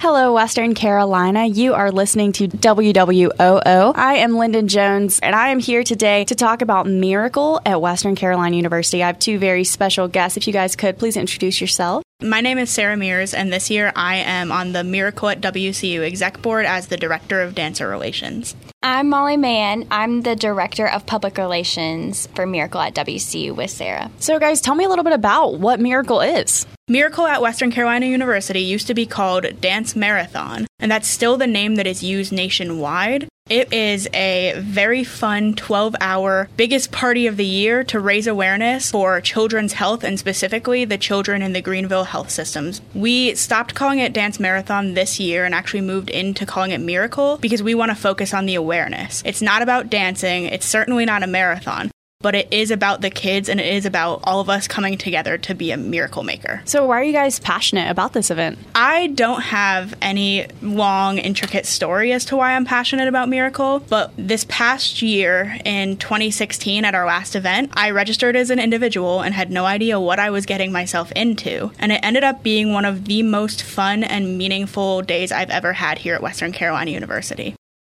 Hello, Western Carolina. You are listening to WWOO. I am Lyndon Jones, and I am here today to talk about Miracle at Western Carolina University. I have two very special guests. If you guys could please introduce yourself. My name is Sarah Mears, and this year I am on the Miracle at WCU exec board as the Director of Dancer Relations. I'm Molly Mann. I'm the Director of Public Relations for Miracle at WCU with Sarah. So, guys, tell me a little bit about what Miracle is. Miracle at Western Carolina University used to be called Dance Marathon, and that's still the name that is used nationwide. It is a very fun 12 hour biggest party of the year to raise awareness for children's health and specifically the children in the Greenville health systems. We stopped calling it Dance Marathon this year and actually moved into calling it Miracle because we want to focus on the awareness. It's not about dancing, it's certainly not a marathon, but it is about the kids and it is about all of us coming together to be a miracle maker. So, why are you guys passionate about this event? I don't have any long, intricate story as to why I'm passionate about Miracle, but this past year in 2016 at our last event, I registered as an individual and had no idea what I was getting myself into, and it ended up being one of the most fun and meaningful days I've ever had here at Western Carolina University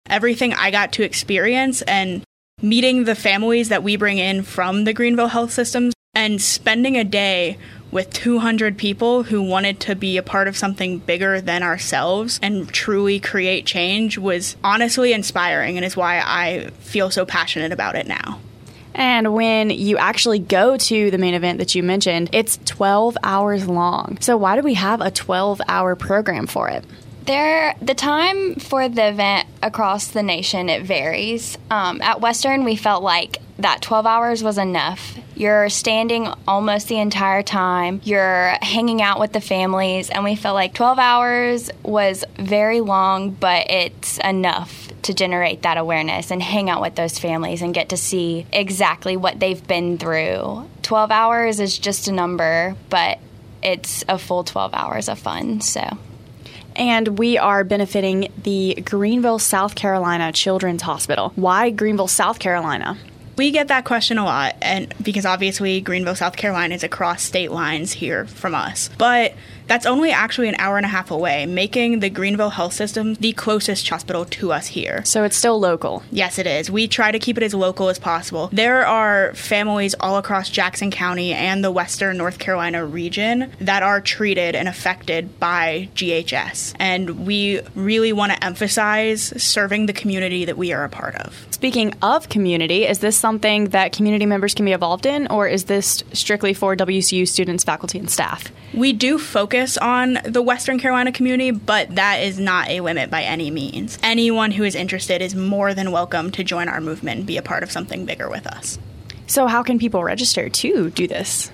everything I got to experience and meeting the families that we bring in from the Greenville health systems and spending a day with 200 people who wanted to be a part of something bigger than ourselves and truly create change was honestly inspiring and is why I feel so passionate about it now. And when you actually go to the main event that you mentioned, it's 12 hours long. So, why do we have a 12 hour program for it? There, the time for the event across the nation it varies. Um, at Western, we felt like that 12 hours was enough. You're standing almost the entire time. You're hanging out with the families, and we felt like 12 hours was very long, but it's enough to generate that awareness and hang out with those families and get to see exactly what they've been through. 12 hours is just a number, but it's a full 12 hours of fun. So and we are benefiting the Greenville, South Carolina Children's Hospital. Why Greenville, South Carolina? We get that question a lot, and because obviously Greenville, South Carolina is across state lines here from us. But that's only actually an hour and a half away, making the Greenville Health System the closest hospital to us here. So it's still local. Yes, it is. We try to keep it as local as possible. There are families all across Jackson County and the western North Carolina region that are treated and affected by GHS. And we really want to emphasize serving the community that we are a part of. Speaking of community, is this something that community members can be involved in, or is this strictly for WCU students, faculty, and staff? We do focus on the Western Carolina community, but that is not a limit by any means. Anyone who is interested is more than welcome to join our movement and be a part of something bigger with us. So, how can people register to do this?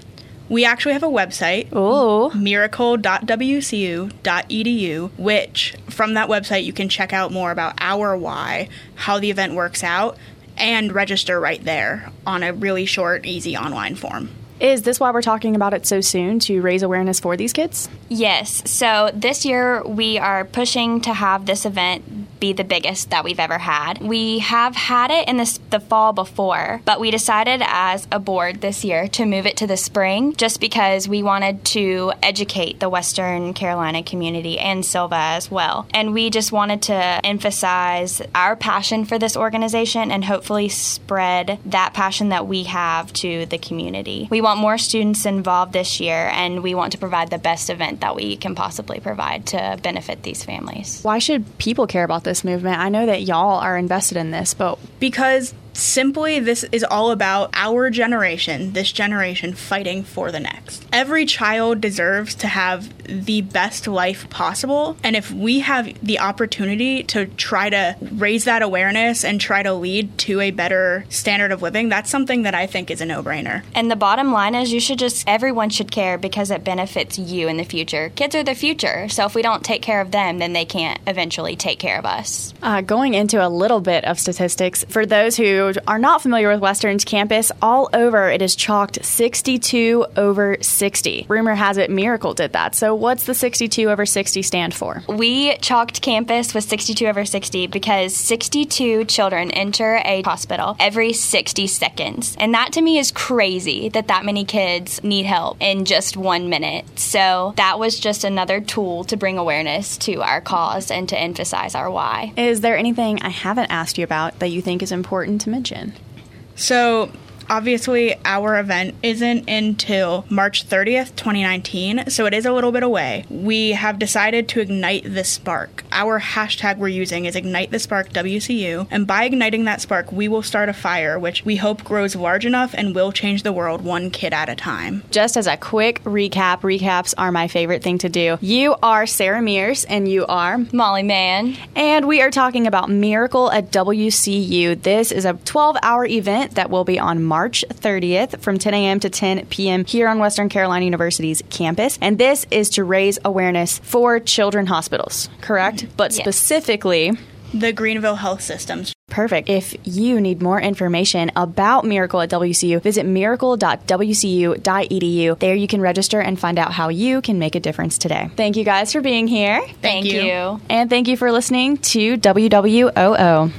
We actually have a website, oh. miracle.wcu.edu, which from that website you can check out more about our why, how the event works out, and register right there on a really short, easy online form. Is this why we're talking about it so soon to raise awareness for these kids? Yes. So this year we are pushing to have this event be the biggest that we've ever had. We have had it in this, the fall before, but we decided as a board this year to move it to the spring just because we wanted to educate the Western Carolina community and Sylva as well. And we just wanted to emphasize our passion for this organization and hopefully spread that passion that we have to the community. We want more students involved this year and we want to provide the best event that we can possibly provide to benefit these families. Why should people care about this? This movement. I know that y'all are invested in this, but because Simply, this is all about our generation, this generation fighting for the next. Every child deserves to have the best life possible. And if we have the opportunity to try to raise that awareness and try to lead to a better standard of living, that's something that I think is a no brainer. And the bottom line is you should just, everyone should care because it benefits you in the future. Kids are the future. So if we don't take care of them, then they can't eventually take care of us. Uh, going into a little bit of statistics, For those who are not familiar with Western's campus, all over it is chalked 62 over 60. Rumor has it Miracle did that. So, what's the 62 over 60 stand for? We chalked campus with 62 over 60 because 62 children enter a hospital every 60 seconds. And that to me is crazy that that many kids need help in just one minute. So, that was just another tool to bring awareness to our cause and to emphasize our why. Is there anything I haven't asked you about that you think is important to mention? So, obviously our event isn't until March 30th, 2019, so it is a little bit away. We have decided to ignite the spark. Our hashtag we're using is Ignite the Spark WCU, and by igniting that spark, we will start a fire which we hope grows large enough and will change the world one kid at a time. Just as a quick recap, recaps are my favorite thing to do. You are Sarah Mears and you are Molly Mann. And we are talking about Miracle at WCU. This is a 12 hour event that will be on March March 30th from 10 a.m. to 10 p.m. here on Western Carolina University's campus. And this is to raise awareness for children hospitals, correct? But Yes. specifically, The Greenville Health Systems. Perfect. If you need more information about Miracle at WCU, visit miracle.wcu.edu. There you can register and find out how you can make a difference today. Thank you guys for being here. Thank you. you. And thank you for listening to WWOO.